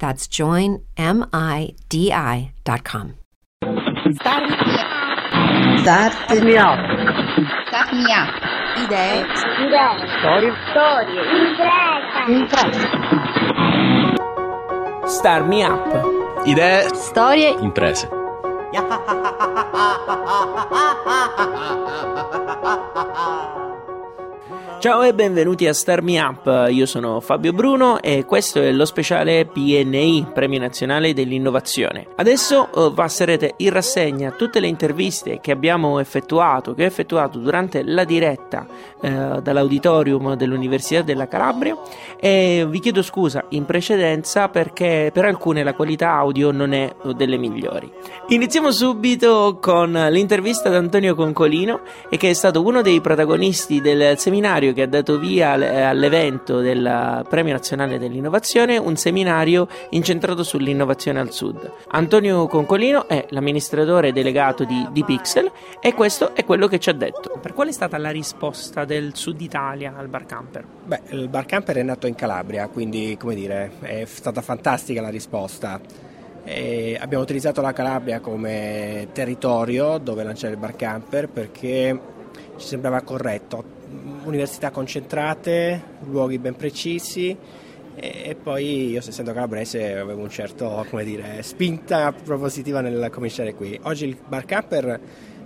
That's joinmidi.com. Start me up. Start me up. Idee. Idee. Storie. Storie. Impresa. Impresa. Start me up. Idee. Storie. Imprese. Ciao e benvenuti a Star Me Up, io sono Fabio Bruno e questo è lo speciale PNI, Premio Nazionale dell'Innovazione. Adesso passerete in rassegna tutte le interviste che abbiamo effettuato, che ho effettuato durante la diretta uh, dall'auditorium dell'Università della Calabria e vi chiedo scusa in precedenza perché per alcune la qualità audio non è delle migliori. Iniziamo subito con l'intervista ad Antonio Concolino e che è stato uno dei protagonisti del seminario che ha dato via all'evento del Premio Nazionale dell'Innovazione, un seminario incentrato sull'innovazione al Sud. Antonio Concolino è l'amministratore delegato di, di Pixel e questo è quello che ci ha detto. Per qual è stata la risposta del Sud Italia al Bar Camper? Beh, il Bar Camper è nato in Calabria, quindi come dire, è stata fantastica la risposta. E abbiamo utilizzato la Calabria come territorio dove lanciare il bar camper perché ci sembrava corretto università concentrate, luoghi ben precisi e poi io essendo calabrese avevo un certo, come dire, spinta propositiva nel cominciare qui. Oggi il bar camper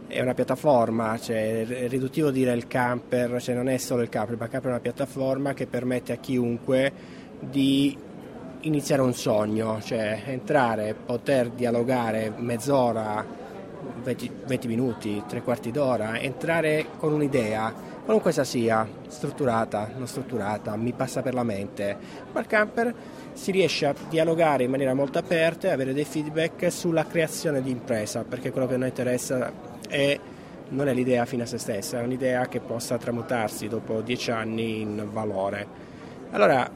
è una piattaforma, cioè è riduttivo dire il camper, cioè non è solo il camper, il bar camper è una piattaforma che permette a chiunque di iniziare un sogno, cioè entrare, poter dialogare mezz'ora, 20, 20 minuti, tre quarti d'ora, entrare con un'idea qualunque essa sia, strutturata, non strutturata, mi passa per la mente. Il camper si riesce a dialogare in maniera molto aperta e avere dei feedback sulla creazione di impresa, perché quello che a noi interessa è, non è l'idea fine a se stessa, è un'idea che possa tramutarsi dopo dieci anni in valore. Allora,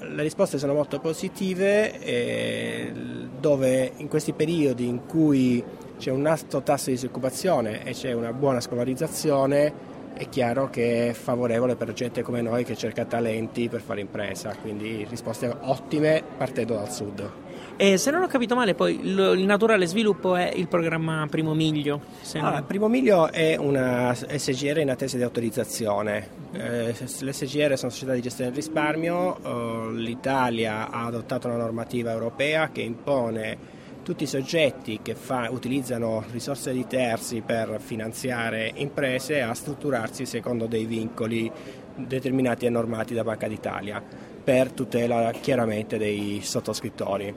le risposte sono molto positive, dove in questi periodi in cui c'è un alto tasso di disoccupazione e c'è una buona scolarizzazione, è chiaro che è favorevole per gente come noi che cerca talenti per fare impresa, quindi risposte ottime partendo dal sud. E se non ho capito male, poi il naturale sviluppo è il programma Primo Miglio. Allora, non... Primo Miglio è una SGR in attesa di autorizzazione. Eh, le SGR sono società di gestione del risparmio, eh, l'Italia ha adottato una normativa europea che impone tutti i soggetti che fa, utilizzano risorse di terzi per finanziare imprese a strutturarsi secondo dei vincoli determinati e normati da Banca d'Italia per tutela chiaramente dei sottoscrittori.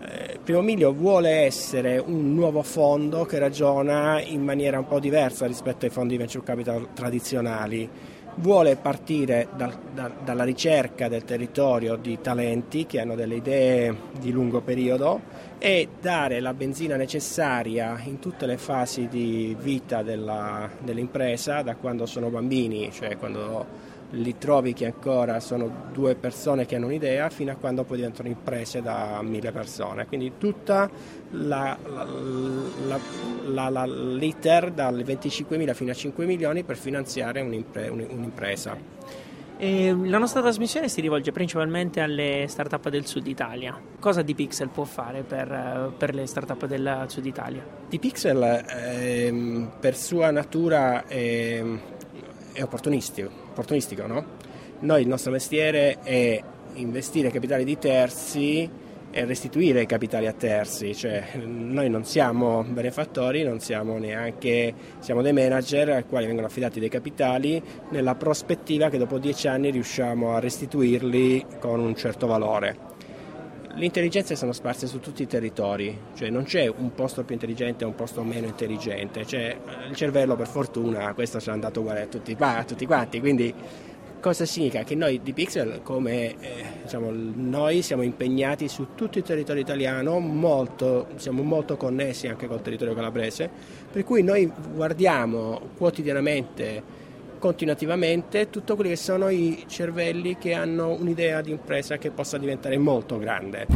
Eh, Primo Miglio vuole essere un nuovo fondo che ragiona in maniera un po' diversa rispetto ai fondi venture capital tradizionali vuole partire dal, da, dalla ricerca del territorio di talenti che hanno delle idee di lungo periodo e dare la benzina necessaria in tutte le fasi di vita della, dell'impresa, da quando sono bambini, cioè quando li trovi che ancora sono due persone che hanno un'idea fino a quando poi diventano imprese da mille persone. Quindi tutta la, la, la, la, l'iter dalle 25.000 fino a 5 milioni per finanziare un'impre, un'impresa. E la nostra trasmissione si rivolge principalmente alle start-up del sud Italia. Cosa di Pixel può fare per, per le start-up del sud Italia? Di Pixel ehm, per sua natura è, è opportunistico, opportunistico no? Noi il nostro mestiere è investire capitali di terzi è restituire capitali a terzi, cioè noi non siamo benefattori, non siamo neanche, siamo dei manager ai quali vengono affidati dei capitali nella prospettiva che dopo dieci anni riusciamo a restituirli con un certo valore. Le intelligenze sono sparse su tutti i territori, cioè non c'è un posto più intelligente e un posto meno intelligente, cioè il cervello per fortuna, questo ce l'ha dato uguale a tutti, a tutti quanti, quindi Cosa significa? Che noi di Pixel, come eh, diciamo, noi siamo impegnati su tutto il territorio italiano, molto, siamo molto connessi anche col territorio calabrese, per cui noi guardiamo quotidianamente, continuativamente, tutti quelli che sono i cervelli che hanno un'idea di impresa che possa diventare molto grande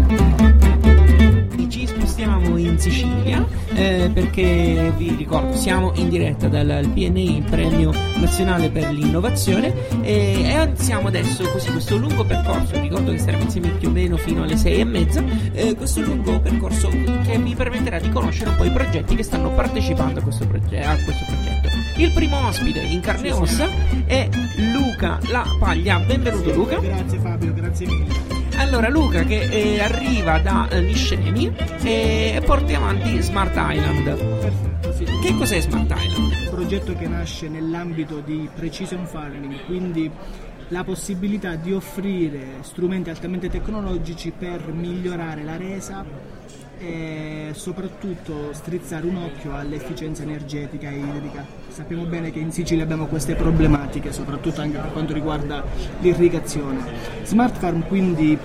ci spostiamo in Sicilia eh, perché vi ricordo siamo in diretta dal PNI, il Premio Nazionale per l'Innovazione e, e iniziamo adesso così questo lungo percorso, ricordo che saremo insieme più o meno fino alle sei e mezza, eh, questo lungo percorso che vi permetterà di conoscere un po' i progetti che stanno partecipando a questo, proge- a questo progetto. Il primo ospite in carne e ossa è Luca La Paglia, benvenuto Luca. Grazie Fabio, grazie mille. Allora, Luca che eh, arriva da eh, Niscemi e porta avanti Smart Island. Perfetto, sì. Che cos'è Smart Island? Un progetto che nasce nell'ambito di precision farming, quindi la possibilità di offrire strumenti altamente tecnologici per migliorare la resa e soprattutto strizzare un occhio all'efficienza energetica e idrica. Sappiamo bene che in Sicilia abbiamo queste problematiche, soprattutto anche per quanto riguarda l'irrigazione. Smart Farm quindi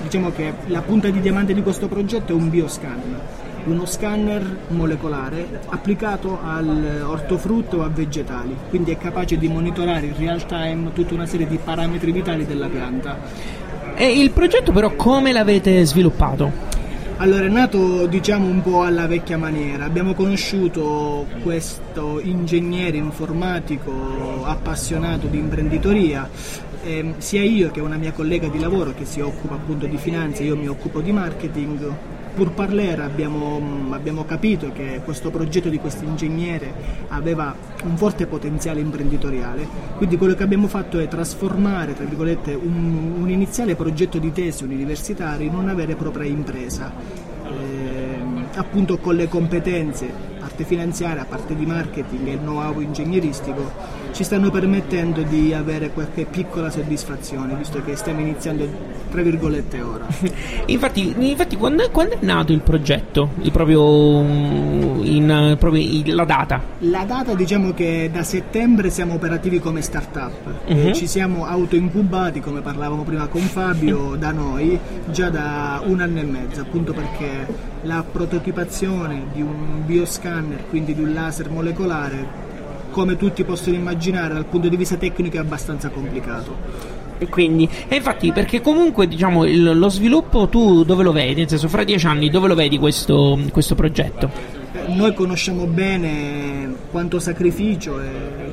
diciamo che la punta di diamante di questo progetto è un bioscanner, uno scanner molecolare applicato all'ortofrutto o a vegetali, quindi è capace di monitorare in real time tutta una serie di parametri vitali della pianta. E il progetto però come l'avete sviluppato? Allora è nato diciamo un po' alla vecchia maniera, abbiamo conosciuto questo ingegnere informatico appassionato di imprenditoria, eh, sia io che una mia collega di lavoro che si occupa appunto di finanze, io mi occupo di marketing, pur parler abbiamo, abbiamo, capito che questo progetto di questo ingegnere aveva un forte potenziale imprenditoriale, quindi quello che abbiamo fatto è trasformare un, un, iniziale progetto di tesi universitario in una vera e propria impresa, eh, appunto con le competenze, parte finanziaria, parte di marketing e know-how ingegneristico ci stanno permettendo di avere qualche piccola soddisfazione, visto che stiamo iniziando tra virgolette ora. infatti, infatti quando, è, quando, è nato il progetto? Il proprio, in, proprio in, la data? La data diciamo che da settembre siamo operativi come startup, uh-huh. ci siamo autoincubati come parlavamo prima con Fabio da noi già da un anno e mezzo, appunto perché la prototipazione di un bioscanner, quindi di un laser molecolare come tutti possono immaginare dal punto di vista tecnico è abbastanza complicato. E quindi, e infatti, perché comunque diciamo il, lo sviluppo tu dove lo vedi? Nel senso, fra dieci anni dove lo vedi questo, questo progetto? Eh, noi conosciamo bene quanto sacrificio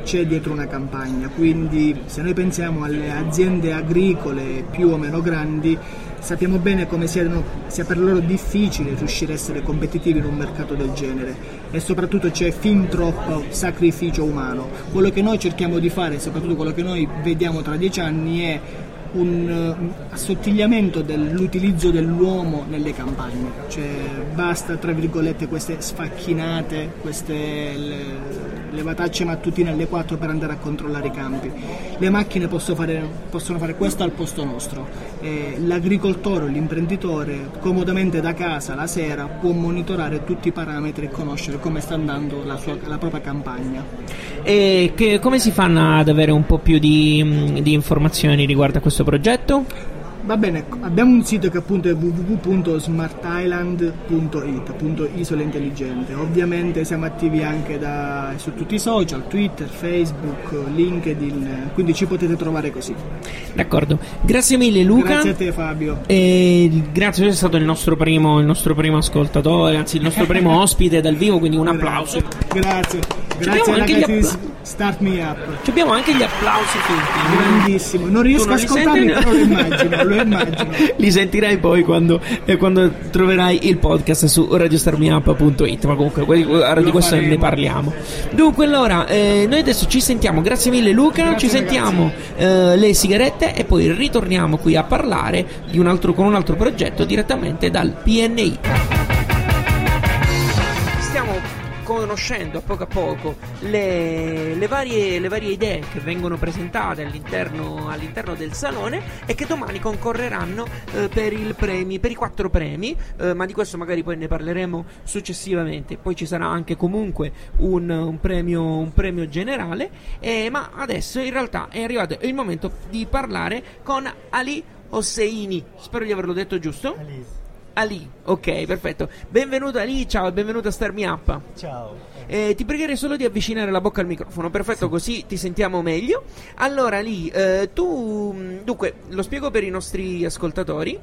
c'è dietro una campagna, quindi se noi pensiamo alle aziende agricole più o meno grandi, sappiamo bene come siano, sia per loro difficile riuscire a essere competitivi in un mercato del genere e soprattutto c'è fin troppo sacrificio umano. Quello che noi cerchiamo di fare, soprattutto quello che noi vediamo tra dieci anni, è un uh, assottigliamento dell'utilizzo dell'uomo nelle campagne, cioè basta tra virgolette queste sfacchinate, queste le, levatacce mattutine alle 4 per andare a controllare i campi. Le macchine possono fare, possono fare questo al posto nostro. Eh, l'agricoltore o l'imprenditore comodamente da casa la sera può monitorare tutti i parametri e conoscere come sta andando la, sua, la propria campagna. E che, come si fanno ad avere un po' più di, di informazioni riguardo a questo progetto? Va bene, abbiamo un sito che appunto è www.smartisland.it, appunto isola intelligente. Ovviamente siamo attivi anche da, su tutti i social, Twitter, Facebook, LinkedIn, quindi ci potete trovare così. D'accordo, grazie mille Luca. Grazie a te Fabio. E grazie, sei stato il nostro primo, il nostro primo ascoltatore, anzi il nostro primo ospite dal vivo, quindi un applauso. Grazie, grazie ragazzi di Start Me Up. Ci abbiamo anche gli applausi finti. Grandissimo, non riesco non a ascoltarli però lo immagino lo immagino. Li sentirai poi quando, eh, quando troverai il podcast su radiostarmiup.it. Ma comunque, di questo ne faremo. parliamo. Dunque, allora, eh, noi adesso ci sentiamo. Grazie mille, Luca. Grazie, ci sentiamo eh, le sigarette e poi ritorniamo qui a parlare di un altro, con un altro progetto direttamente dal PNI. Conoscendo a poco a poco le, le varie, le varie idee che vengono presentate all'interno, all'interno del salone e che domani concorreranno eh, per, premi, per i quattro premi, eh, ma di questo magari poi ne parleremo successivamente. Poi ci sarà anche comunque un, un premio, un premio generale, eh, ma adesso in realtà è arrivato il momento di parlare con Ali Hosseini. Spero di averlo detto giusto. Ali, ok, perfetto. Benvenuto Ali, ciao e benvenuto a Star Me Up. Ciao. Eh, ti pregherei solo di avvicinare la bocca al microfono, perfetto, così ti sentiamo meglio. Allora, lì, eh, tu, mh, dunque, lo spiego per i nostri ascoltatori.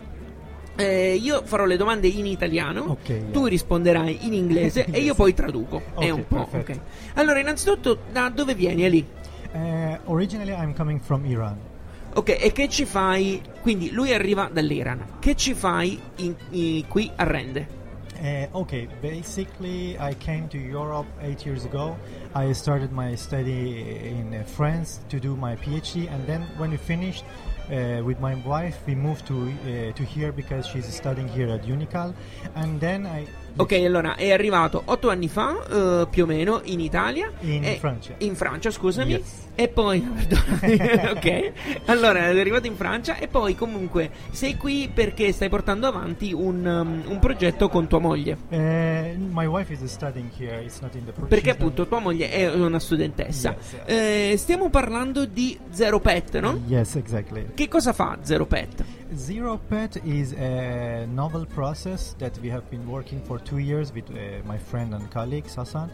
Eh, io farò le domande in italiano, Ok, tu yeah. risponderai in inglese e io poi traduco. È Ok, un po', perfetto. ok. Allora, innanzitutto, da dove vieni Ali? Uh, originally, I'm coming from Iran. Ok, e che ci fai? Quindi lui arriva dall'Iran. Che ci fai in- in- qui a Rende? Uh, okay, basically, I came to Europe eight years ago. I started my study in uh, France to do my PhD, and then when we finished uh, with my wife, we moved to uh, to here because she's studying here at Unical, and then I. Ok, allora è arrivato otto anni fa, eh, più o meno, in Italia. In e- Francia. In Francia, scusami. Yes. E poi, ok. Allora, è arrivato in Francia e poi comunque sei qui perché stai portando avanti un, um, un progetto con tua moglie. Uh, my wife is studying here. It's not in the. pro- Perché appunto tua moglie è una studentessa. Yes, yes. Eh, stiamo parlando di Zero Pet, no? Yes, exactly. Che cosa fa Zero Pet? Zero Pet is a novel process that we have been working for two years with uh, my friend and colleague Sasan.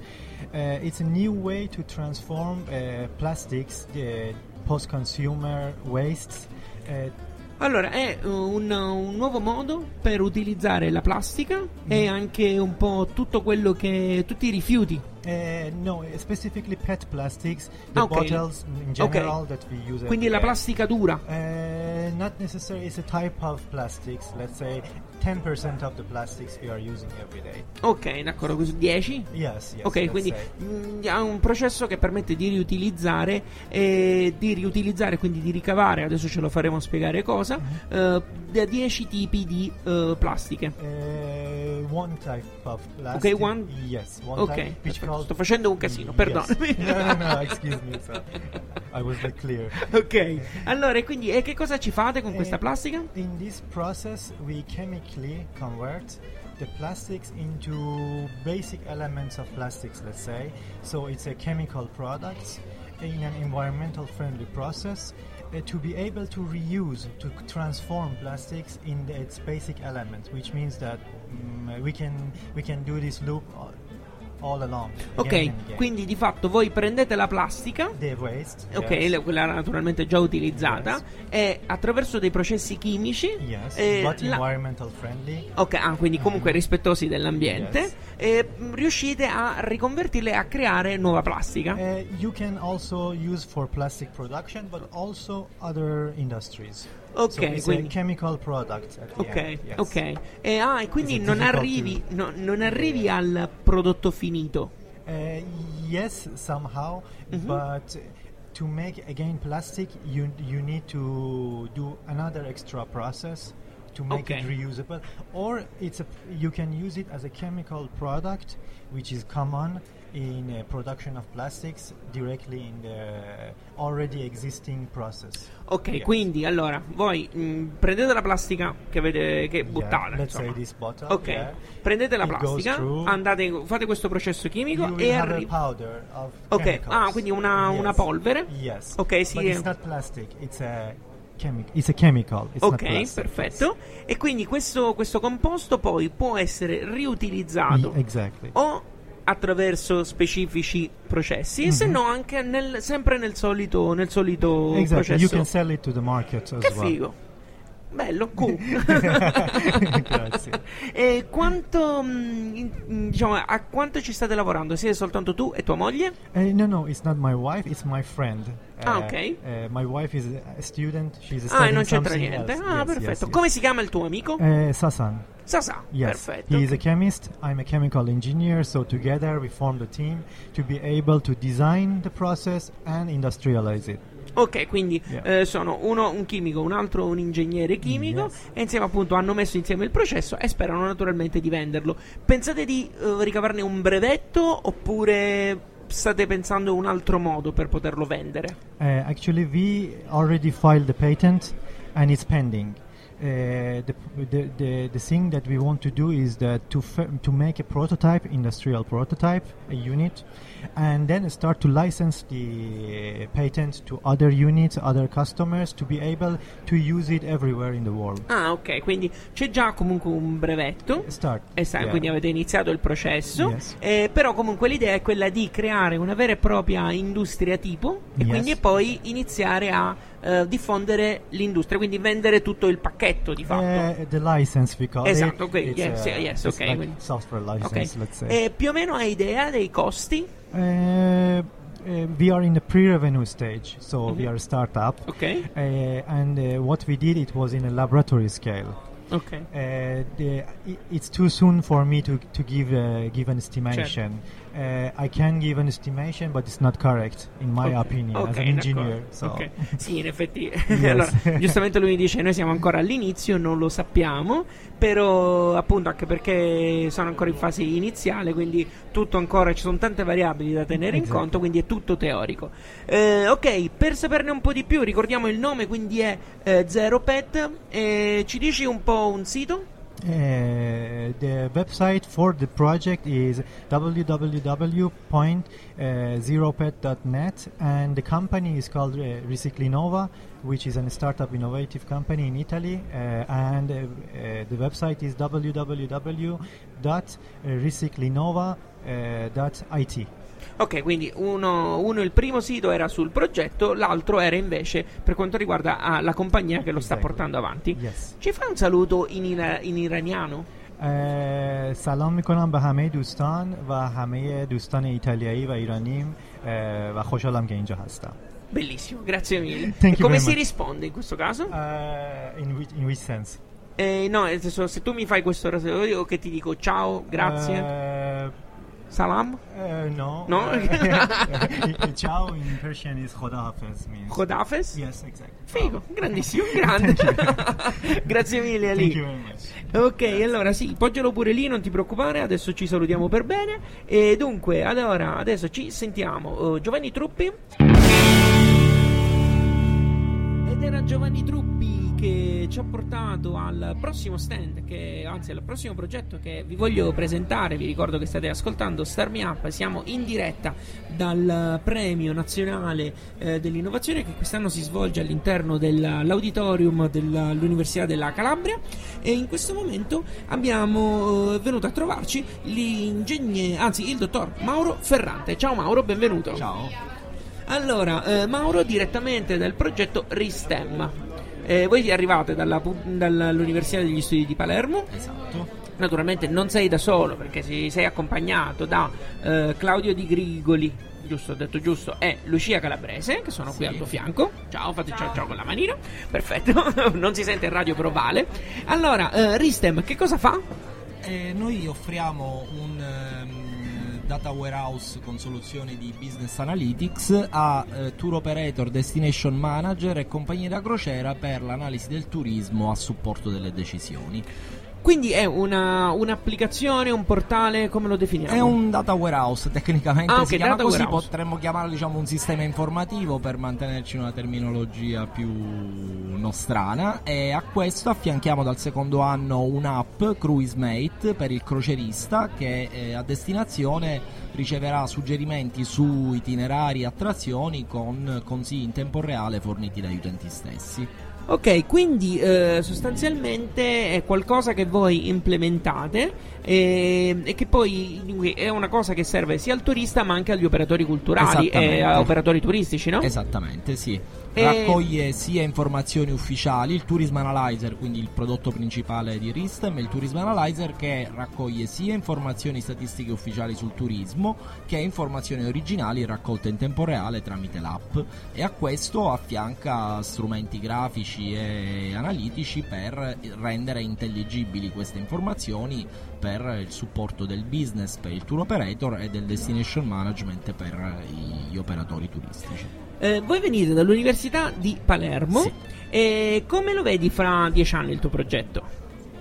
Uh, it's a new way to transform uh, plastics, uh, post-consumer wastes. Uh, Allora, è uh, un, un nuovo modo per utilizzare la plastica Mm. e anche un po' tutto quello che. tutti i rifiuti. Uh, no, specifically pet plastics, the Ah, ok. bottles in general that we use. Quindi la plastica dura. Uh, not necessarily. It's a type of plastics. Let's say 10% of the plastics we are using every day. Ok, d'accordo, così 10? Yes, yes. Ok, quindi mh, ha un processo che permette di riutilizzare e di riutilizzare, quindi di ricavare, adesso ce lo faremo spiegare cosa, Mm-hmm. eh, da 10 tipi di eh, plastiche. One type of plastic. Ok, one? Yes, one Ok, type. Which called sto facendo un casino, Yes. perdonami. no, no, no, excuse me. sir. I was not clear. ok, allora, quindi e che cosa ci fate con questa Eh, plastica? In this process, we chemically convert the plastics into basic elements of plastics, let's say. So it's a chemical product in an environmental friendly process uh, to be able to reuse, to transform plastics in the, its basic elements, which means that mm, we can we can do this loop all along. Ok, quindi di fatto voi prendete la plastica waste. Ok, yes. quella naturalmente già utilizzata Yes. e attraverso dei processi chimici Yes, eh, but la- environmental friendly. Ok, ah, quindi comunque Mhm. rispettosi dell'ambiente Yes. e mh, riuscite a riconvertirle e a creare nuova plastica. Uh, you can also use for plastic production, but also other industries. Ok, so quindi- chemical product. Ok, end, yes. ok. E, ah, e quindi it non arrivi, no, non arrivi al prodotto finito. Uh, yes, somehow, Mhm. but to make again plastic, you you need to do another extra process to make it Okay. reusable, or it's a you can use it as a chemical product, which is common in uh, production of plastics directly in the already existing process. Ok, Yes. quindi allora voi mh, prendete la plastica che avete che Yeah, buttate. let's say insomma. this bottle. Ok, yeah. prendete la It plastica, andate, fate questo processo chimico e arriva. Ok, ah, quindi una- una polvere? Yes. Ok, sì, But eh. it's not plastic. It's a chemic. It's a chemical. It's Ok, perfetto. E quindi questo, questo composto poi può essere riutilizzato Yes. Exactly. o attraverso specifici processi, e se Mhm. no anche nel- sempre nel solito, nel solito Exactly. You processo. can sell it to the market as Che well. figo. Bello, cool. Grazie. e quanto, mm, mm, diciamo, a quanto ci state lavorando? Siete soltanto tu e tua moglie? Uh, no, no, it's not my wife, it's my friend. Ah, Uh, ok. uh, my wife is a student, she's Ah, e studying non c'entra niente. else. Ah, Yes, perfetto. yes, yes. Come si chiama il tuo amico? Uh, Sasan. Sasà. Yes, Perfetto. he is a chemist. I'm a chemical engineer. So together we formed a team to be able to design the process and industrialize it. Ok, quindi Yeah. eh, sono uno un chimico, un altro un ingegnere chimico Yes. e insieme appunto hanno messo insieme il processo e sperano naturalmente di venderlo. Pensate di eh, ricavarne un brevetto oppure state pensando un altro modo per poterlo vendere? Uh, actually, we already filed the patent, and it's pending. Uh, the, the, the, the thing that we want to do is that to to make a prototype, industrial prototype, a unit, and then start to license the patent to other units, other customers, to be able to use it everywhere in the world. Ah, ok, quindi c'è già comunque un brevetto. Start. E sai, Yeah. quindi avete iniziato il processo, Yes. eh, però comunque l'idea è quella di creare una vera e propria industria tipo e Yes. quindi poi iniziare a eh, diffondere l'industria, quindi vendere tutto il pacchetto di fatto. Uh, the license we call Esatto, it. It's, yes, uh, yes, ok, like software license, let's say. E più o meno hai idea dei costi? Uh, uh, we are in the pre-revenue stage, so we Mhm. are a startup. Ok, Uh, and uh, what we did, it was in a laboratory scale. ok. Uh, the, i- it's too soon for me to, to give uh, give an estimation. Uh, I can give an estimation, but it's not correct in my Ok, opinion ok, as an engineer. So. ok. Sì, in effetti. Yes. allora, giustamente lui mi dice: Noi siamo ancora all'inizio, non lo sappiamo. Però, appunto, anche perché sono ancora in fase iniziale, quindi tutto ancora ci sono tante variabili da tenere in Exactly. conto, quindi è tutto teorico. Eh, ok, per saperne un po' di più, ricordiamo il nome, quindi è eh, Zeropet. Eh, ci dici un po' un sito? Uh, the website for the project is www.zeropet.net and the company is called uh, Reciclinova, which is a startup innovative company in Italy. Uh, and uh, uh, the website is www.reciclinova.it. Ok, quindi uno, uno il primo sito era sul progetto, l'altro era invece per quanto riguarda ah, la compagnia che lo sta Exactly. portando avanti. Yes. Ci fai un saluto in, ira- in iraniano? اه، سلام میکنم به همه دوستان و همه دوستان ایتالیایی و ایرانیم اه، و خوشحالم که اینجا هستم Bellissimo, grazie mille. Thank E you come very si much. risponde in questo caso? Uh, in, which, in which sense? Eh, no, nel senso, se tu mi fai questo rasoio io che ti dico ciao, grazie, Uh, salam, uh, no. No? Uh, ciao in Persian is Khodafez means. Khodafes? Yes, exactly. Figo, grandissimo, grande. grazie mille Ali. Ok, allora sì, poggialo pure lì, non ti preoccupare, adesso ci salutiamo per bene. E dunque, allora, adesso ci sentiamo. eh, Giovanni Truppi. Era Giovanni Truppi che ci ha portato al prossimo stand, che, anzi al prossimo progetto che vi voglio presentare. Vi ricordo che state ascoltando Star Me Up, siamo in diretta dal premio nazionale eh, dell'innovazione che quest'anno si svolge all'interno dell'auditorium dell'Università della Calabria e in questo momento abbiamo eh, venuto a trovarci l'ingegnere, anzi il dottor Mauro Ferrante. Ciao Mauro, benvenuto. Ciao. Allora, eh, Mauro direttamente dal progetto RISTEM. Eh, voi arrivate dalla dall'Università degli Studi di Palermo. Esatto. Naturalmente non sei da solo perché si- sei accompagnato da eh, Claudio Di Grigoli, giusto, ho detto giusto, e Lucia Calabrese che sono qui Sì. al tuo fianco. Ciao, fate ciao ciao con la manina. Perfetto, non si sente in radio però vale. Allora, eh, Ristem che cosa fa? Eh, noi offriamo un ehm, data warehouse con soluzioni di business analytics a eh, tour operator, destination manager e compagnie da crociera per l'analisi del turismo a supporto delle decisioni. Quindi è una, un'applicazione, un portale, come lo definiamo? È un data warehouse, tecnicamente Ah, ok, si chiama data così, warehouse. potremmo chiamarlo diciamo un sistema informativo per mantenerci una terminologia più nostrana e a questo affianchiamo dal secondo anno un'app Cruise Mate per il crocerista che eh, a destinazione riceverà suggerimenti su itinerari e attrazioni con consigli in tempo reale forniti dagli utenti stessi. Ok, quindi eh, sostanzialmente è qualcosa che voi implementate e, e, che poi è una cosa che serve sia al turista ma anche agli operatori culturali e a operatori turistici, no? Esattamente, sì. Raccoglie sia informazioni ufficiali, il Tourism Analyzer, quindi il prodotto principale di Ristem, il Tourism Analyzer che raccoglie sia informazioni statistiche ufficiali sul turismo che informazioni originali raccolte in tempo reale tramite l'app e a questo affianca strumenti grafici e analitici per rendere intelligibili queste informazioni per il supporto del business per il tour operator e del destination management per gli operatori turistici. Eh, voi venite dall'Università di Palermo sì. e come lo vedi fra dieci anni il tuo progetto?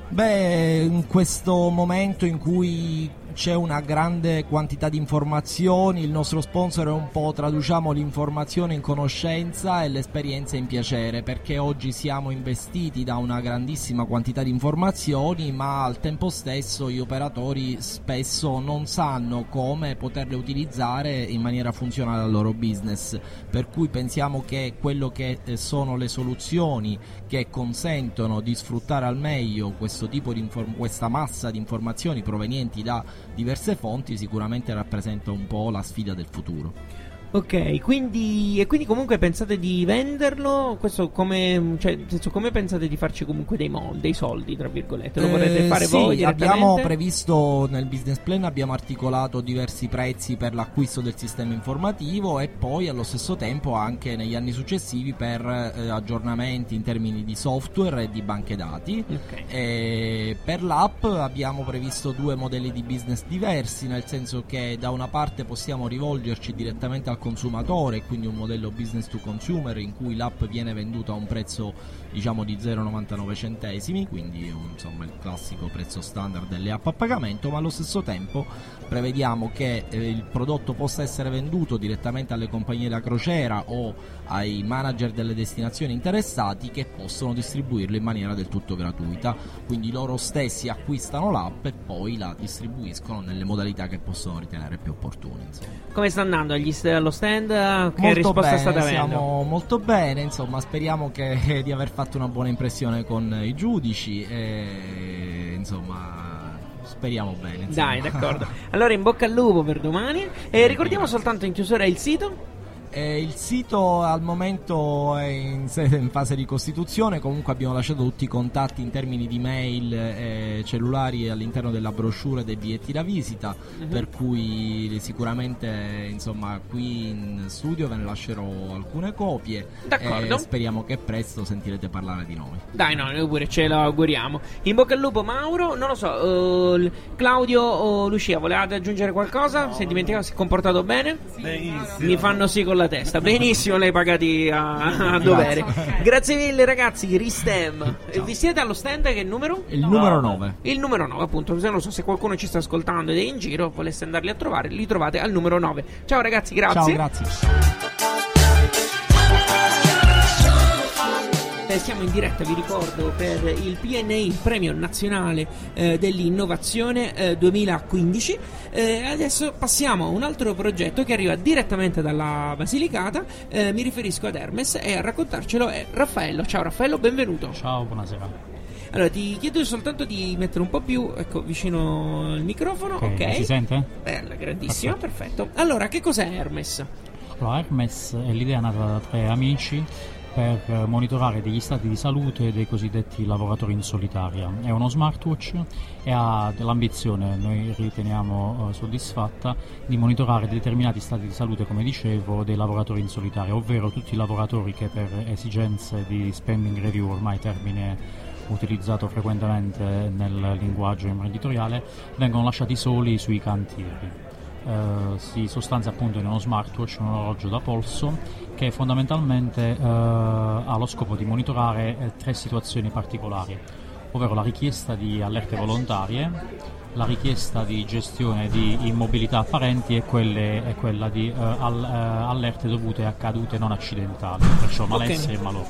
Beh, in questo momento in cui c'è una grande quantità di informazioni, il nostro sponsor è un po' traduciamo l'informazione in conoscenza e l'esperienza in piacere, perché oggi siamo investiti da una grandissima quantità di informazioni, ma al tempo stesso gli operatori spesso non sanno come poterle utilizzare in maniera funzionale al loro business, per cui pensiamo che quello che eh, sono le soluzioni che consentono di sfruttare al meglio questo tipo di inform- questa massa di informazioni provenienti da diverse fonti sicuramente rappresenta un po' la sfida del futuro. Ok, quindi, e quindi comunque pensate di venderlo? Questo come, cioè, senso, come pensate di farci comunque dei, mo- dei soldi, tra virgolette? Lo vorrete eh, fare sì, voi abbiamo previsto nel business plan, abbiamo articolato diversi prezzi per l'acquisto del sistema informativo e poi allo stesso tempo anche negli anni successivi per eh, aggiornamenti in termini di software e di banche dati. Okay. per l'app abbiamo previsto due modelli di business diversi, nel senso che da una parte possiamo rivolgerci direttamente al consumatore, quindi un modello business to consumer in cui l'app viene venduta a un prezzo diciamo di 0,99 centesimi, quindi insomma il classico prezzo standard delle app a pagamento, ma allo stesso tempo prevediamo che eh, il prodotto possa essere venduto direttamente alle compagnie da crociera o ai manager delle destinazioni interessati che possono distribuirlo in maniera del tutto gratuita, quindi loro stessi acquistano l'app e poi la distribuiscono nelle modalità che possono ritenere più opportune. Insomma. Come sta andando allo stand? Che molto risposta bene, state avendo? Siamo molto bene, insomma, speriamo che, di aver fatto una buona impressione con i giudici e insomma speriamo bene. Insomma. Dai, d'accordo. Allora in bocca al lupo per domani e ricordiamo soltanto in chiusura il sito eh, il sito al momento è in, in, fase di costituzione, comunque abbiamo lasciato tutti i contatti in termini di mail e cellulari all'interno della brochure dei biglietti da visita, uh-huh. per cui sicuramente insomma, qui in studio ve ne lascerò alcune copie D'accordo. e speriamo che presto sentirete parlare di noi. Dai, no, noi pure ce lo auguriamo. In bocca al lupo Mauro, non lo so, uh, Claudio o Lucia, volevate aggiungere qualcosa? No, si è dimenticato, si è comportato bene? Benissimo. Mi fanno sì con la la testa. Benissimo, lei pagati a, a dovere. Grazie mille, ragazzi. Ristem. Vi siete allo stand? Che numero? Il numero 9. Il numero 9, appunto. Se non so se qualcuno ci sta ascoltando ed è in giro, volesse andarli a trovare, li trovate al numero 9. Ciao, ragazzi, grazie. Ciao, grazie. Siamo in diretta, vi ricordo, per il PNI, il Premio Nazionale eh, dell'Innovazione eh, 2015. Eh, adesso passiamo a un altro progetto che arriva direttamente dalla Basilicata. Eh, mi riferisco ad Hermes e a raccontarcelo è Raffaello. Ciao Raffaello, benvenuto. Ciao, buonasera. Allora, ti chiedo soltanto di mettere un po' più ecco, vicino il microfono. Ok. okay. Si sente? Bella, grandissimo, perfetto. perfetto. Allora, che cos'è Hermes? Allora, Hermes è l'idea nata da tre amici per monitorare degli stati di salute dei cosiddetti lavoratori in solitaria. È uno smartwatch e ha l'ambizione, noi riteniamo eh, soddisfatta, di monitorare determinati stati di salute, come dicevo, dei lavoratori in solitaria, ovvero tutti i lavoratori che per esigenze di spending review, ormai termine utilizzato frequentemente nel linguaggio imprenditoriale, vengono lasciati soli sui cantieri. Eh, si sostanzia appunto in uno smartwatch, un orologio da polso che fondamentalmente eh, ha lo scopo di monitorare eh, tre situazioni particolari, ovvero la richiesta di allerte volontarie, la richiesta di gestione di immobilità apparenti e, quelle, e quella di uh, all, uh, allerte dovute a cadute non accidentali, perciò malessere okay. e malori.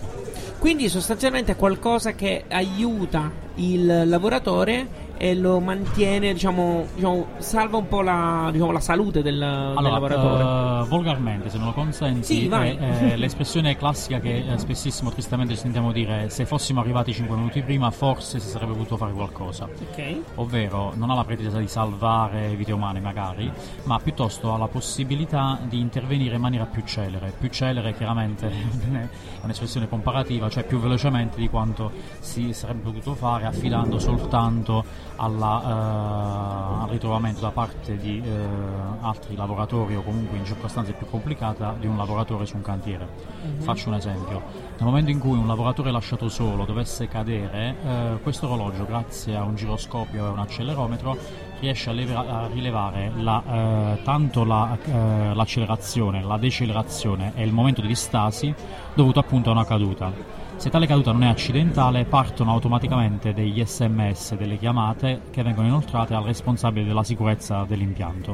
Quindi sostanzialmente è qualcosa che aiuta il lavoratore e lo mantiene, diciamo, diciamo salva un po' la, diciamo, la salute del, allora, del lavoratore. Uh, volgarmente, se me lo consenti, sì, è, è l'espressione classica che eh, spessissimo tristamente sentiamo dire se fossimo arrivati 5 minuti prima forse si sarebbe potuto fare qualcosa. Okay. Ovvero non ha la pretesa di salvare vite umane magari, ma piuttosto ha la possibilità di intervenire in maniera più celere. Più celere chiaramente è un'espressione comparativa, cioè più velocemente di quanto si sarebbe potuto fare affidando soltanto alla, uh, al ritrovamento da parte di uh, altri lavoratori o comunque in circostanze più complicate di un lavoratore su un cantiere. Mm-hmm. Faccio un esempio. Nel momento in cui un lavoratore lasciato solo dovesse cadere, uh, questo orologio, grazie a un giroscopio e un accelerometro, riesce a, leva- a rilevare la, tanto la, l'accelerazione, la decelerazione e il momento di stasi dovuto appunto a una caduta. Se tale caduta non è accidentale, partono automaticamente degli sms, delle chiamate che vengono inoltrate al responsabile della sicurezza dell'impianto.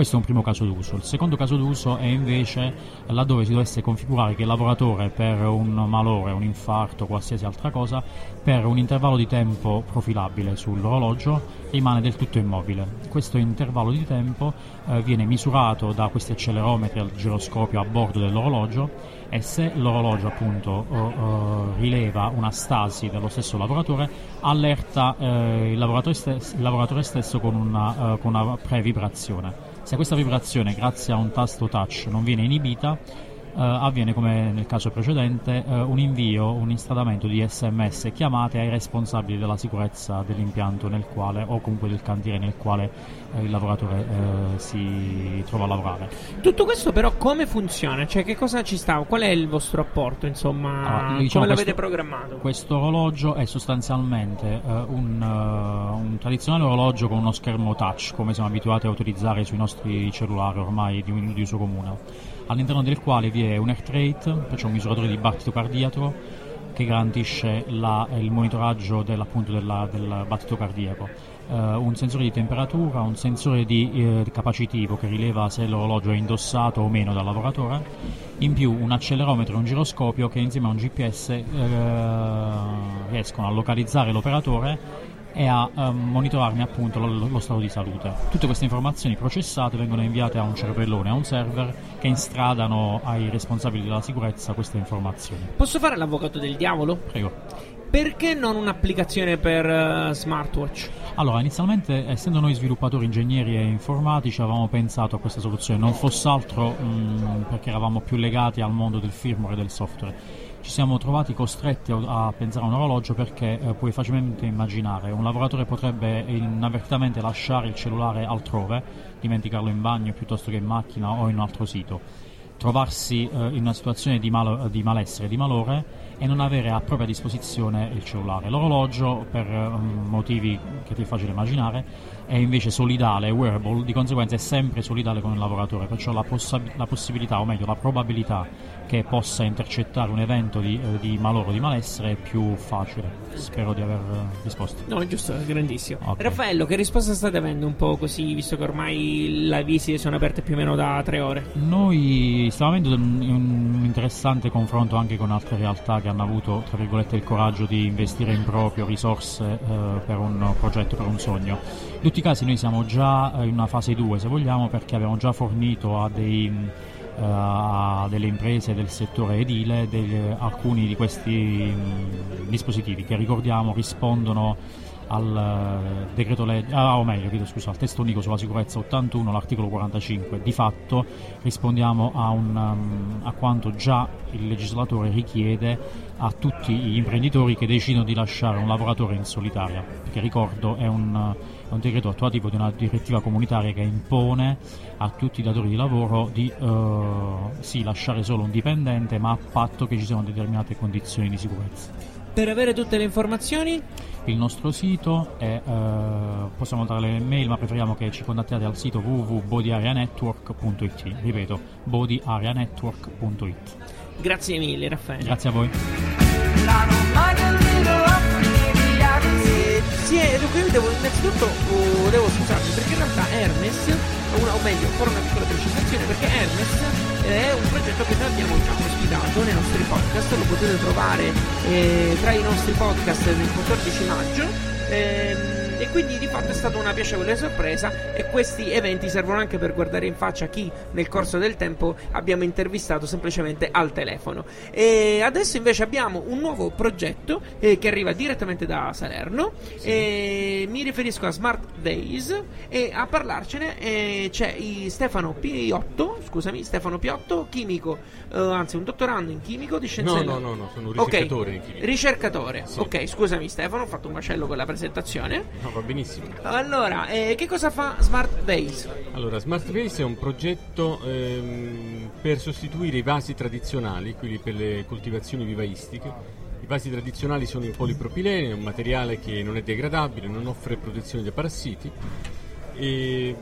Questo è un primo caso d'uso. Il secondo caso d'uso è invece laddove si dovesse configurare che il lavoratore per un malore, un infarto qualsiasi altra cosa, per un intervallo di tempo profilabile sull'orologio rimane del tutto immobile. Questo intervallo di tempo eh, viene misurato da questi accelerometri al giroscopio a bordo dell'orologio e se l'orologio appunto uh, uh, rileva una stasi dello stesso lavoratore allerta uh, il, lavoratore stesso, il, lavoratore stesso, con una, con una pre-vibrazione. Se questa vibrazione grazie a un tasto touch non viene inibita avviene come nel caso precedente uh, un invio, un instradamento di sms chiamate ai responsabili della sicurezza dell'impianto nel quale o comunque del cantiere nel quale uh, il lavoratore si trova a lavorare. Tutto questo però come funziona? Cioè che cosa ci sta? Qual è il vostro apporto? Insomma, ah, diciamo come l'avete programmato? Questo orologio è sostanzialmente un, un, tradizionale orologio con uno schermo touch come siamo abituati a utilizzare sui nostri cellulari ormai di, di uso comune all'interno del quale vi è un heart rate, cioè un misuratore di battito cardiaco che garantisce la, il monitoraggio del, della, del battito cardiaco, uh, un sensore di temperatura, un sensore di eh, capacitivo che rileva se l'orologio è indossato o meno dal lavoratore, in più un accelerometro e un giroscopio che insieme a un GPS eh, riescono a localizzare l'operatore e a um, monitorarne appunto lo, lo, stato di salute. Tutte queste informazioni processate vengono inviate a un cervellone, a un server che instradano ai responsabili della sicurezza queste informazioni. Posso fare l'avvocato del diavolo? Prego. Perché non un'applicazione per uh, smartwatch? Allora, inizialmente, essendo noi sviluppatori ingegneri e informatici, avevamo pensato a questa soluzione, non fosse altro mh, mm, perché eravamo più legati al mondo del firmware e del software ci siamo trovati costretti a pensare a un orologio perché eh, puoi facilmente immaginare un lavoratore potrebbe inavvertitamente lasciare il cellulare altrove, dimenticarlo in bagno piuttosto che in macchina o in un altro sito, trovarsi eh, in una situazione di, mal- di malessere, di malore e non avere a propria disposizione il cellulare. L'orologio, per um, motivi che ti è facile immaginare, è invece solidale, wearable, di conseguenza è sempre solidale con il lavoratore, perciò la, poss- la possibilità, o meglio la probabilità che possa intercettare un evento di, eh, di malore o di malessere è più facile. Spero di aver eh, risposto. No, giusto, grandissimo. Okay. Raffaello, che risposta state avendo un po' così, visto che ormai le visite sono aperte più o meno da tre ore? Noi stiamo avendo un, un interessante confronto anche con altre realtà che hanno avuto, tra virgolette, il coraggio di investire in proprio risorse eh, per un progetto, per un sogno. In tutti i casi noi siamo già in una fase 2, se vogliamo, perché abbiamo già fornito a dei eh, a delle imprese del settore edile degli, alcuni di questi mh, dispositivi che ricordiamo rispondono al eh, legge, ah, o meglio, chiedo scusa, al testo unico sulla sicurezza 81, l'articolo 45. Di fatto rispondiamo a, un, um, a quanto già il legislatore richiede a tutti gli imprenditori che decidono di lasciare un lavoratore in solitaria, perché ricordo è un, è un decreto attuativo di una direttiva comunitaria che impone a tutti i datori di lavoro di uh, sì, lasciare solo un dipendente, ma a patto che ci siano determinate condizioni di sicurezza. Per avere tutte le informazioni? Il nostro sito è, uh, possiamo dare le mail, ma preferiamo che ci contattiate al sito www.bodyareanetwork.it. Ripeto, bodyareanetwork.it. Grazie mille Raffaele. Grazie a voi. Sì, dunque devo, innanzitutto uh, devo scusarmi perché in realtà Hermes, una, o meglio, ancora una piccola precisazione, perché Hermes è un progetto che noi abbiamo già ospitato nei nostri podcast, lo potete trovare eh, tra i nostri podcast del 14 maggio. Ehm, e quindi di fatto è stata una piacevole sorpresa e questi eventi servono anche per guardare in faccia chi nel corso del tempo abbiamo intervistato semplicemente al telefono. E adesso invece abbiamo un nuovo progetto eh, che arriva direttamente da Salerno e mi riferisco a Smart Days e a parlarcene eh, c'è Stefano Piotto, scusami, Stefano Piotto, chimico, eh, anzi un dottorando in chimico di scienze No, no, no, no, sono un ricercatore in chimica. Ricercatore, Sì. ok, scusami Stefano, ho fatto un macello con la presentazione. No, va benissimo. Allora, eh, che cosa fa Smart Days? Allora, Smart Vase è un progetto ehm, per sostituire i vasi tradizionali, quelli per le coltivazioni vivaistiche. I vasi tradizionali sono in polipropilene, un materiale che non è degradabile, non offre protezione dai parassiti e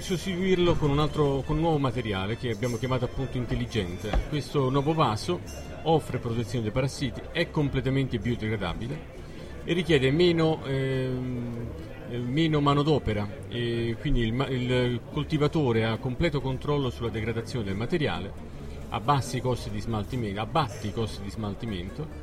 sostituirlo con un, altro, con un nuovo materiale che abbiamo chiamato appunto intelligente. Questo nuovo vaso offre protezione dai parassiti, è completamente biodegradabile e richiede meno, ehm, eh, meno manodopera. E quindi il, il coltivatore ha completo controllo sulla degradazione del materiale, abbassa i costi di smaltimento, abbatti i costi di smaltimento,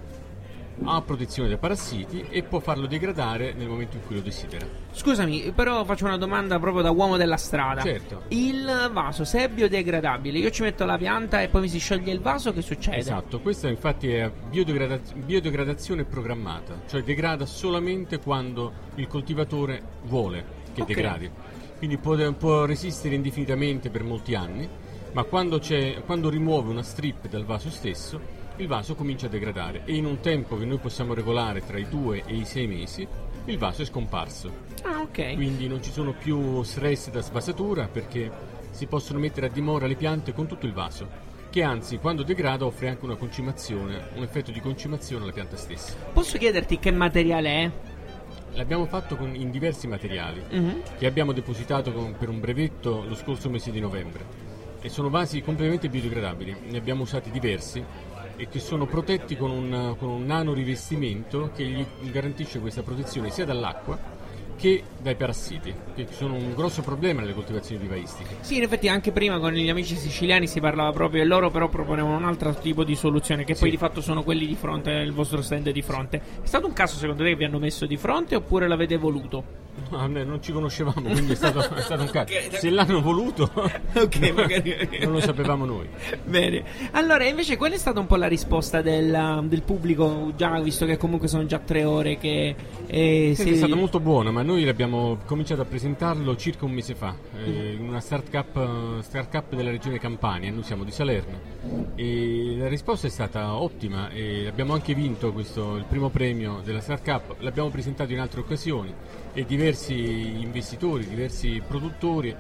ha protezione dai parassiti e può farlo degradare nel momento in cui lo desidera. Scusami, però faccio una domanda proprio da uomo della strada. Certo. Il vaso, se è biodegradabile, io ci metto la pianta e poi mi si scioglie il vaso, che succede? Esatto, questa infatti è biodegrada- biodegradazione programmata, cioè degrada solamente quando il coltivatore vuole che Ok. degradi. Quindi può, può resistere indefinitamente per molti anni, ma quando, c'è- quando rimuove una strip dal vaso stesso, il vaso comincia a degradare e in un tempo che noi possiamo regolare tra i due e i sei mesi, il vaso è scomparso. Ah, ok. Quindi non ci sono più stress da svasatura perché si possono mettere a dimora le piante con tutto il vaso, che anzi quando degrada offre anche una concimazione, un effetto di concimazione alla pianta stessa. Posso chiederti che materiale è? L'abbiamo fatto con- in diversi materiali Mhm. che abbiamo depositato con- per un brevetto lo scorso mese di novembre e sono vasi completamente biodegradabili, ne abbiamo usati diversi e che sono protetti con un, con un nano rivestimento che gli garantisce questa protezione sia dall'acqua che dai parassiti, che sono un grosso problema nelle coltivazioni vivaistiche. Sì, in effetti anche prima con gli amici siciliani si parlava proprio e loro però proponevano un altro tipo di soluzione che poi Sì. di fatto sono quelli di fronte, il vostro stand di fronte. È stato un caso secondo te che vi hanno messo di fronte oppure l'avete voluto? No, non ci conoscevamo, quindi è stato, è stato un caso. Se l'hanno voluto, Ok, magari- non lo sapevamo noi. Bene, allora invece qual è stata un po' la risposta del, del pubblico, già visto che comunque sono già tre ore che eh, Sì, si- È stata molto buona, ma noi abbiamo cominciato a presentarlo circa un mese fa, eh, in una start-up, start-up della regione Campania, noi siamo di Salerno. E la risposta è stata ottima e abbiamo anche vinto questo, il primo premio della start-up, l'abbiamo presentato in altre occasioni e diversi investitori, diversi produttori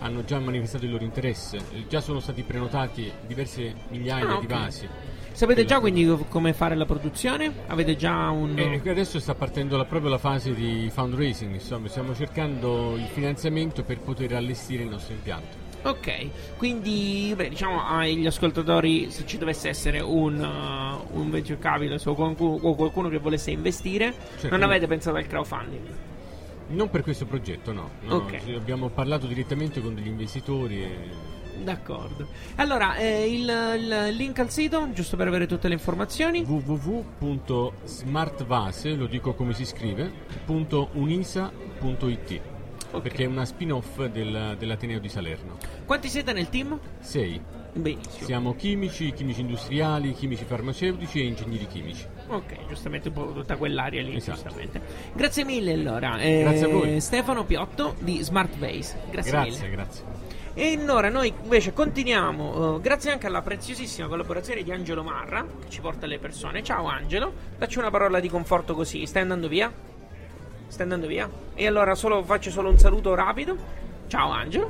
hanno già manifestato il loro interesse, già sono stati prenotati diverse migliaia Ah, di ok. vasi. Sapete già quindi come fare la produzione? Avete già un... e e adesso sta partendo la- proprio la fase di fundraising, insomma, stiamo cercando il finanziamento per poter allestire il nostro impianto. Ok, quindi beh, diciamo agli ascoltatori se ci dovesse essere un, uh, un venture capital o qualcuno, o qualcuno che volesse investire, Certo. non avete pensato al crowdfunding? Non per questo progetto, no. no, Ok. sì, Abbiamo parlato direttamente con degli investitori e D'accordo. Allora, eh, il, il link al sito, giusto per avere tutte le informazioni. www.smartvase, lo dico come si scrive, .unisa.it Ok. perché è una spin-off del- dell'Ateneo di Salerno. Quanti siete nel team? Sei. Benissimo. Siamo chimici, chimici industriali, chimici farmaceutici e ingegneri chimici. Ok, giustamente un po' tutta quell'area lì, Esatto. giustamente. Grazie mille allora. Eh, Grazie a voi. Stefano Piotto di Smart Base. Grazie, mille. Grazie, grazie. E ora noi invece continuiamo, eh, grazie anche alla preziosissima collaborazione di Angelo Marra, che ci porta alle persone. Ciao Angelo, dacci una parola di conforto così, stai andando via? Stai andando via? E allora solo, faccio solo un saluto rapido. Ciao Angelo,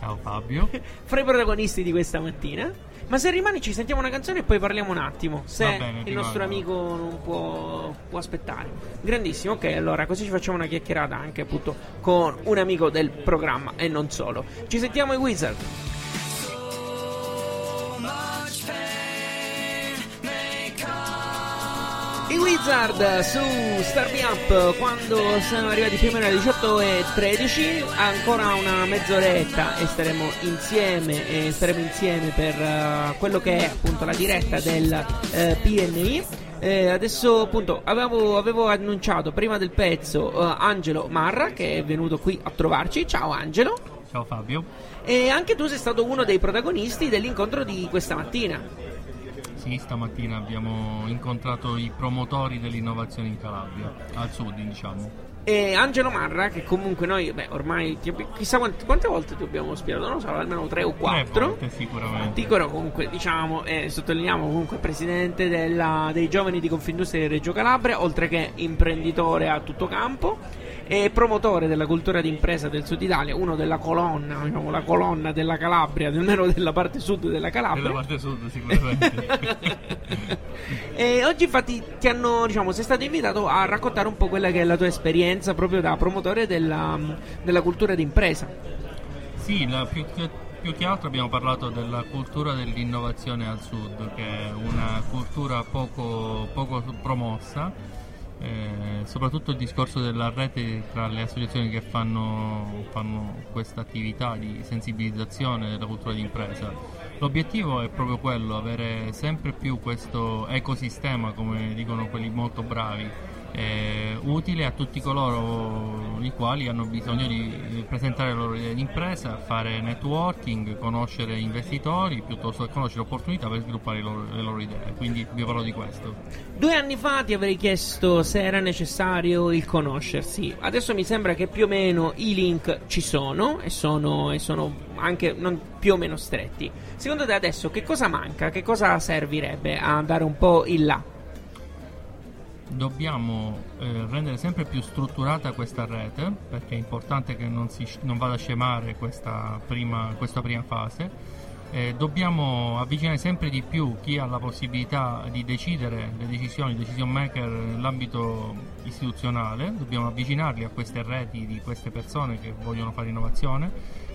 Ciao Fabio. fra i protagonisti di questa mattina. Ma se rimani ci sentiamo una canzone e poi parliamo un attimo, se bene, il nostro guardo. amico non può, può aspettare. Grandissimo, ok, allora così ci facciamo una chiacchierata anche appunto con un amico del programma e non solo. Ci sentiamo i Wizard. Wizard su Star Me Up quando siamo arrivati più o meno alle 18.13 ancora una mezz'oretta e staremo insieme e staremo insieme per eh, quello che è appunto la diretta del eh, PNI Eh, adesso appunto avevo, avevo annunciato prima del pezzo eh, Angelo Marra che è venuto qui a trovarci. Ciao Angelo. Ciao Fabio. E anche tu sei stato uno dei protagonisti dell'incontro di questa mattina. Sì, stamattina abbiamo incontrato i promotori dell'innovazione in Calabria, al sud diciamo. E Angelo Marra, che comunque noi, beh, ormai chissà quante, quante volte ti abbiamo spiegato, non lo so, almeno tre o quattro. Volte sicuramente. Dicono comunque, diciamo, e sottolineiamo comunque presidente della- dei giovani di Confindustria di Reggio Calabria, oltre che imprenditore a tutto campo e promotore della cultura d'impresa del Sud Italia, uno della colonna, diciamo la colonna della Calabria, almeno della parte sud della Calabria. Della parte sud sicuramente. E oggi infatti ti hanno, diciamo, sei stato invitato a raccontare un po' quella che è la tua esperienza proprio da promotore della, della cultura d'impresa. Sì, la- più, che, più che altro abbiamo parlato della cultura dell'innovazione al sud, che è una cultura poco, poco promossa. Eh, soprattutto il discorso della rete tra le associazioni che fanno, fanno questa attività di sensibilizzazione della cultura d'impresa. L'obiettivo è proprio quello, avere sempre più questo ecosistema, come dicono quelli molto bravi, eh, utile a tutti coloro i quali hanno bisogno di presentare le loro idee di impresa, fare networking, conoscere investitori, piuttosto che conoscere opportunità per sviluppare le loro, le loro idee. Quindi vi parlo di questo. Due anni fa ti avrei chiesto se era necessario il conoscersi. Adesso mi sembra che più o meno i link ci sono e sono, e sono anche più o meno stretti. Secondo te adesso che cosa manca? Che cosa servirebbe a dare un po' il là? Dobbiamo eh, rendere sempre più strutturata questa rete perché è importante che non, si, non vada a scemare questa prima, questa prima fase. Eh, dobbiamo avvicinare sempre di più chi ha la possibilità di decidere le decisioni, decision maker nell'ambito istituzionale, dobbiamo avvicinarli a queste reti di queste persone che vogliono fare innovazione,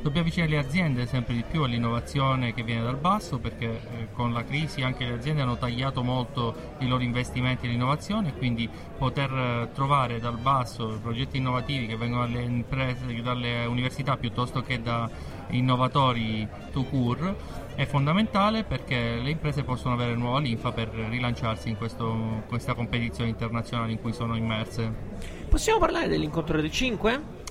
dobbiamo avvicinare le aziende sempre di più all'innovazione che viene dal basso perché eh, con la crisi anche le aziende hanno tagliato molto i loro investimenti all'innovazione e quindi poter eh, trovare dal basso progetti innovativi che vengono dalle imprese, dalle università piuttosto che da innovatori to cure è fondamentale perché le imprese possono avere nuova linfa per rilanciarsi in questo- questa competizione internazionale in cui sono immerse. Possiamo parlare dell'incontro del 5?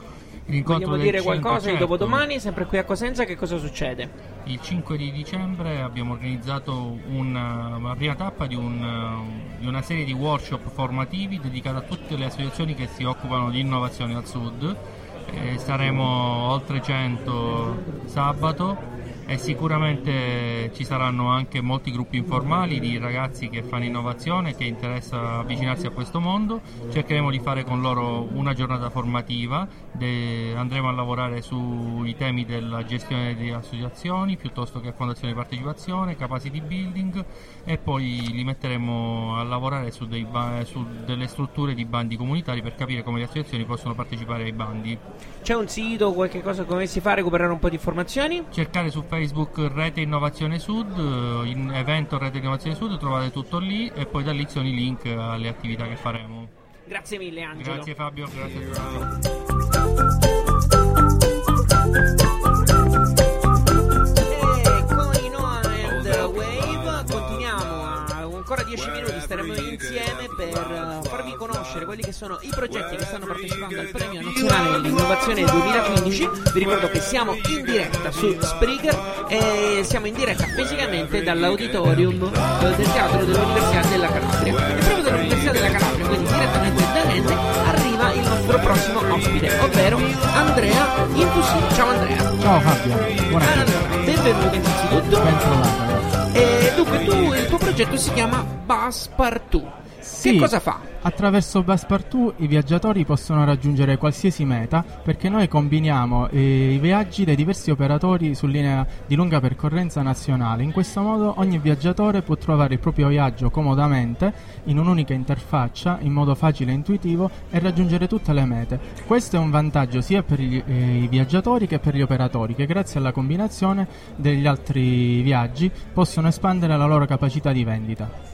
Vogliamo dire 5, qualcosa di certo. dopodomani, sempre qui a Cosenza, che cosa succede? Il 5 di dicembre abbiamo organizzato una, una prima tappa di, un, di una serie di workshop formativi dedicata a tutte le associazioni che si occupano di innovazione al sud. Eh, saremo oltre 100 sabato e sicuramente ci saranno anche molti gruppi informali di ragazzi che fanno innovazione che interessa avvicinarsi a questo mondo. Cercheremo di fare con loro una giornata formativa, andremo a lavorare sui temi della gestione di associazioni piuttosto che fondazioni di partecipazione, capacity building e poi li metteremo a lavorare su, dei su delle strutture di bandi comunitari per capire come le associazioni possono partecipare ai bandi. C'è un sito, qualche cosa, come si fa a recuperare un po' di informazioni? Cercare su Facebook Rete Innovazione Sud, eh, in evento Rete Innovazione Sud, trovate tutto lì e poi da lì sono i link alle attività che faremo. Grazie mille Angelo. Grazie Fabio, grazie a tutti. E con i Noah and Wave continuiamo a ancora 10 minuti staremo insieme per eh, conoscere quelli che sono i progetti che stanno partecipando al Premio Nazionale dell'Innovazione 2015. Vi ricordo che siamo in diretta su Spreaker e siamo in diretta fisicamente dall'auditorium del Teatro dell'Università della Calabria. E proprio dall'Università della Calabria, quindi direttamente da Rende, arriva il nostro prossimo ospite, ovvero Andrea Intusi. Ciao Andrea. Ciao Fabio, buonasera. Allora, benvenuto innanzitutto. Ben trovato. E dunque tu, il tuo progetto si chiama Bus Partout. Sì, Che cosa fa? Attraverso Passepartout i viaggiatori possono raggiungere qualsiasi meta perché noi combiniamo eh, i viaggi dei diversi operatori su linea di lunga percorrenza nazionale. In questo modo ogni viaggiatore può trovare il proprio viaggio comodamente in un'unica interfaccia, in modo facile e intuitivo e raggiungere tutte le mete. Questo è un vantaggio sia per gli- eh, i viaggiatori che per gli operatori che grazie alla combinazione degli altri viaggi possono espandere la loro capacità di vendita.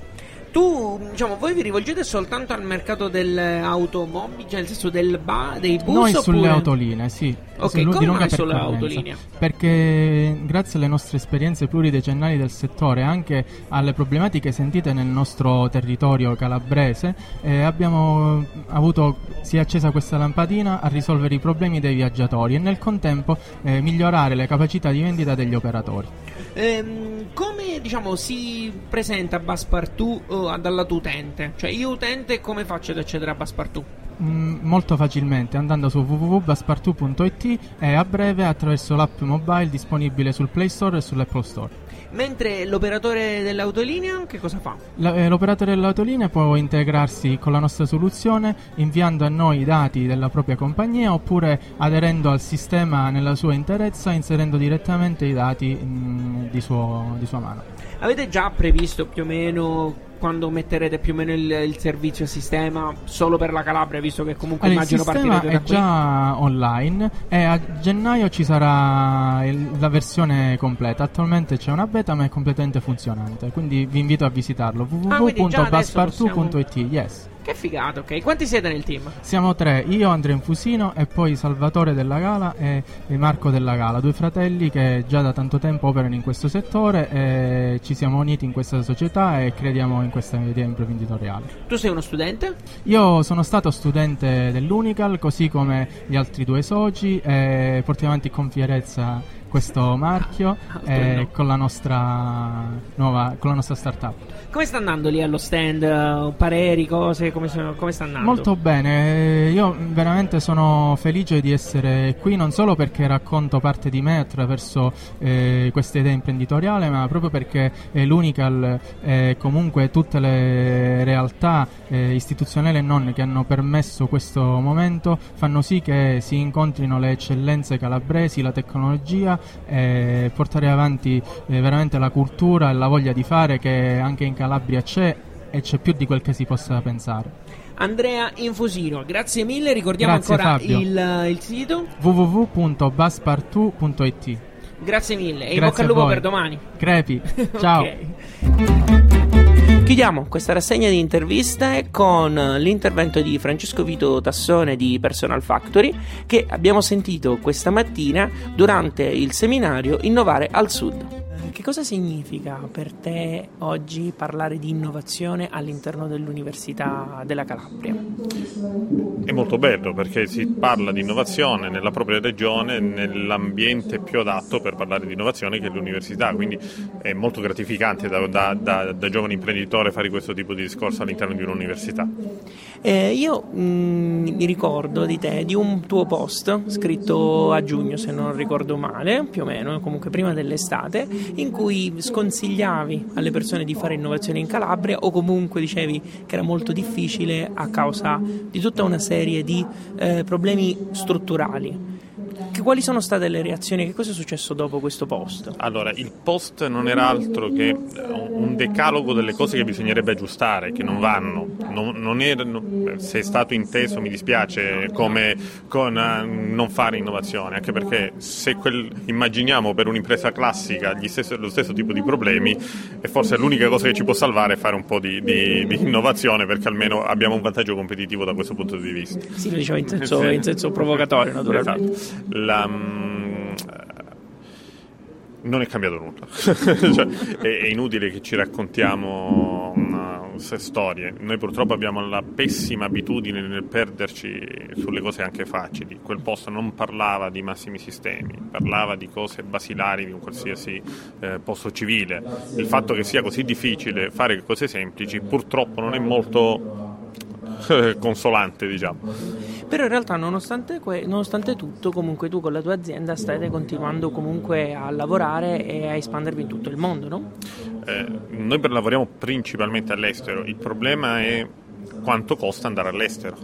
Tu, diciamo, voi vi rivolgete soltanto al mercato dell'automobile, cioè nel senso del ba, dei bus? Noi oppure... sulle autolinee, sì. Ok, come mai sulle autolinee? Perché grazie alle nostre esperienze pluridecennali del settore, anche alle problematiche sentite nel nostro territorio calabrese, eh, abbiamo avuto, si è accesa questa lampadina a risolvere i problemi dei viaggiatori e nel contempo eh, migliorare le capacità di vendita degli operatori. Ehm, come diciamo si presenta Baspartù eh, utente? Cioè io utente come faccio ad accedere a Baspartù? Mm, molto facilmente andando su www.baspartu.it e a breve attraverso l'app mobile disponibile sul Play Store e sull'Apple Store. Mentre l'operatore dell'autolinea che cosa fa? La- eh, L'operatore dell'autolinea può integrarsi con la nostra soluzione inviando a noi i dati della propria compagnia oppure aderendo al sistema nella sua interezza inserendo direttamente i dati mm, di, suo- di sua mano. Avete già previsto più o meno quando metterete più o meno il, il servizio sistema solo per la Calabria, visto che comunque Allora, immagino partirete da è qui? già online e a gennaio ci sarà il- la versione completa. Attualmente c'è una beta ma è completamente funzionante, quindi vi invito a visitarlo Ah, adesso www.baspartu.it. Yes. Che figata, ok. Quanti siete nel team? Siamo tre, io, Andrea Infusino e poi Salvatore della Gala e Marco della Gala, due fratelli che già da tanto tempo operano in questo settore e ci siamo uniti in questa società e crediamo in questa idea imprenditoriale. Tu sei uno studente? Io sono stato studente dell'Unical, così come gli altri due soci, e portiamo avanti con fierezza questo marchio eh, con, la nostra nuova, con la nostra startup. Come sta andando lì allo stand? Pareri, cose, come, sono- come sta andando? Molto bene, io veramente sono felice di essere qui non solo perché racconto parte di me attraverso eh, questa idea imprenditoriale, ma proprio perché eh, l'Unical e comunque tutte le realtà eh, istituzionali e non che hanno permesso questo momento fanno sì che si incontrino le eccellenze calabresi, la tecnologia e portare avanti eh, veramente la cultura e la voglia di fare che anche in Calabria c'è e c'è più di quel che si possa pensare. Andrea Infusino, grazie mille. Ricordiamo Grazie, ancora il, il sito. www.baspartu.it Grazie mille. E in Grazie bocca al lupo per domani. Crepi, ciao. Ok. Chiudiamo questa rassegna di interviste con l'intervento di Francesco Vito Tassone di Personal Factory che abbiamo sentito questa mattina durante il seminario Innovare al Sud. Che cosa significa per te oggi parlare di innovazione all'interno dell'Università della Calabria? È molto bello perché si parla di innovazione nella propria regione, nell'ambiente più adatto per parlare di innovazione che è l'università, quindi è molto gratificante da, da- da- da giovane imprenditore fare questo tipo di discorso all'interno di un'università. Eh, io mm, mi ricordo di te, di un tuo post scritto a giugno, se non ricordo male, più o meno, comunque prima dell'estate, in cui sconsigliavi alle persone di fare innovazione in Calabria o comunque dicevi che era molto difficile a causa di tutta una serie di eh, problemi strutturali. Che- quali sono state le reazioni? Che cosa è successo dopo questo post? Allora, il post non era altro che eh, un decalogo delle cose che bisognerebbe aggiustare, che non vanno. Non, non erano- se è stato inteso, mi dispiace, come con eh, non fare innovazione, anche perché se quel- immaginiamo per un'impresa classica gli stesso- lo stesso tipo di problemi, e forse l'unica cosa che ci può salvare è fare un po' di, di- di innovazione, perché almeno abbiamo un vantaggio competitivo da questo punto di vista. Sì, lo dicevo in senso, in senso provocatorio, naturalmente. Esatto. La, mm, non è cambiato nulla. Cioè, è, è inutile che ci raccontiamo una- storie. Noi purtroppo abbiamo la pessima abitudine nel perderci sulle cose anche facili. Quel posto non parlava di massimi sistemi, parlava di cose basilari di un qualsiasi eh, posto civile. Il fatto che sia così difficile fare cose semplici purtroppo non è molto eh, consolante, diciamo. Però in realtà nonostante, que- nonostante tutto comunque tu con la tua azienda state continuando comunque a lavorare e a espandervi in tutto il mondo, no? Eh, noi lavoriamo principalmente all'estero, il problema è quanto costa andare all'estero,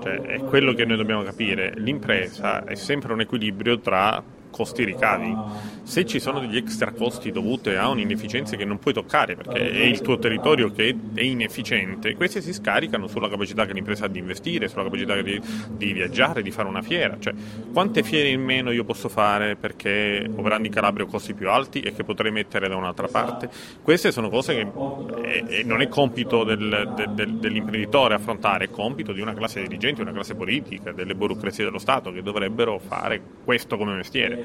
cioè, è quello che noi dobbiamo capire. L'impresa è sempre un equilibrio tra costi ricavi. Se ci sono degli extra costi dovuti a un'inefficienza che non puoi toccare perché è il tuo territorio che è inefficiente, questi si scaricano sulla capacità che l'impresa ha di investire, sulla capacità di, di viaggiare, di fare una fiera. Cioè, quante fiere in meno io posso fare perché operando in Calabria ho costi più alti e che potrei mettere da un'altra parte? Queste sono cose che eh, non è compito del, del, dell'imprenditore affrontare, è compito di una classe dirigente, una classe politica, delle burocrazie dello Stato che dovrebbero fare questo come mestiere.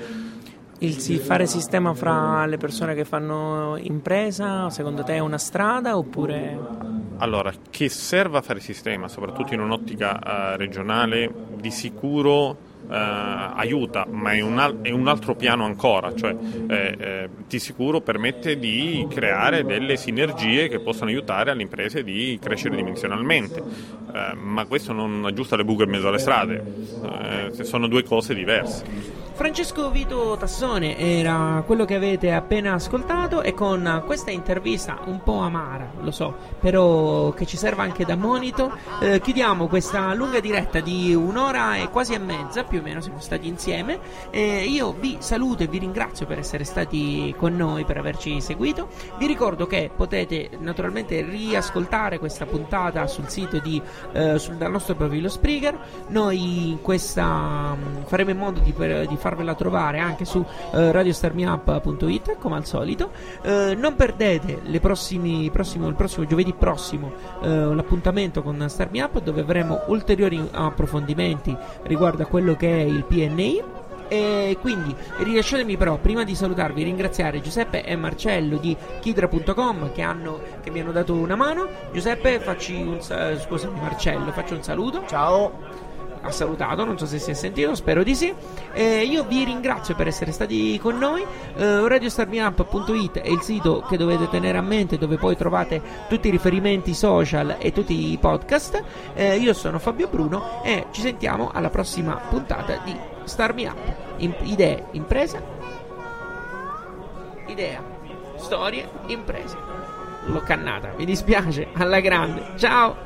Il fare sistema fra le persone che fanno impresa, secondo te è una strada oppure... Allora, che serva fare sistema, soprattutto in un'ottica uh, regionale, di sicuro Uh, aiuta, ma è un, al- è un, altro piano ancora, cioè eh, eh, di sicuro permette di creare delle sinergie che possano aiutare alle imprese di crescere dimensionalmente, uh, ma questo non aggiusta le buche in mezzo alle strade, uh, sono due cose diverse. Francesco Vito Tassone era quello che avete appena ascoltato e con questa intervista un po' amara, lo so, però che ci serve anche da monito, eh, chiudiamo questa lunga diretta di un'ora e quasi e mezza, più o meno siamo stati insieme. Eh, io vi saluto e vi ringrazio per essere stati con noi, per averci seguito. Vi ricordo che potete naturalmente riascoltare questa puntata sul sito di, eh, sul, dal nostro profilo Spreaker. Noi questa, mm, faremo in modo di, di fare farvela trovare anche su eh, radiostarmiup.it come al solito. Eh, non perdete prossimi, prossimo, il prossimo giovedì prossimo eh, l'appuntamento con Starmi Up dove avremo ulteriori approfondimenti riguardo a quello che è il PNI. E quindi rilasciatemi però prima di salutarvi ringraziare Giuseppe e Marcello di Kidra.com che, hanno, che mi hanno dato una mano. Giuseppe, facci un scusami Marcello, faccio un saluto. Ciao ha salutato, non so se si è sentito, spero di sì. Eh, io vi ringrazio per essere stati con noi. Eh, RadioStarMeUp.it è il sito che dovete tenere a mente, dove poi trovate tutti i riferimenti social e tutti i podcast. Eh, io sono Fabio Bruno e ci sentiamo alla prossima puntata di Star Up. In- idee, imprese, idea, storie, imprese. L'ho cannata, mi dispiace, alla grande. Ciao!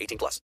18 plus.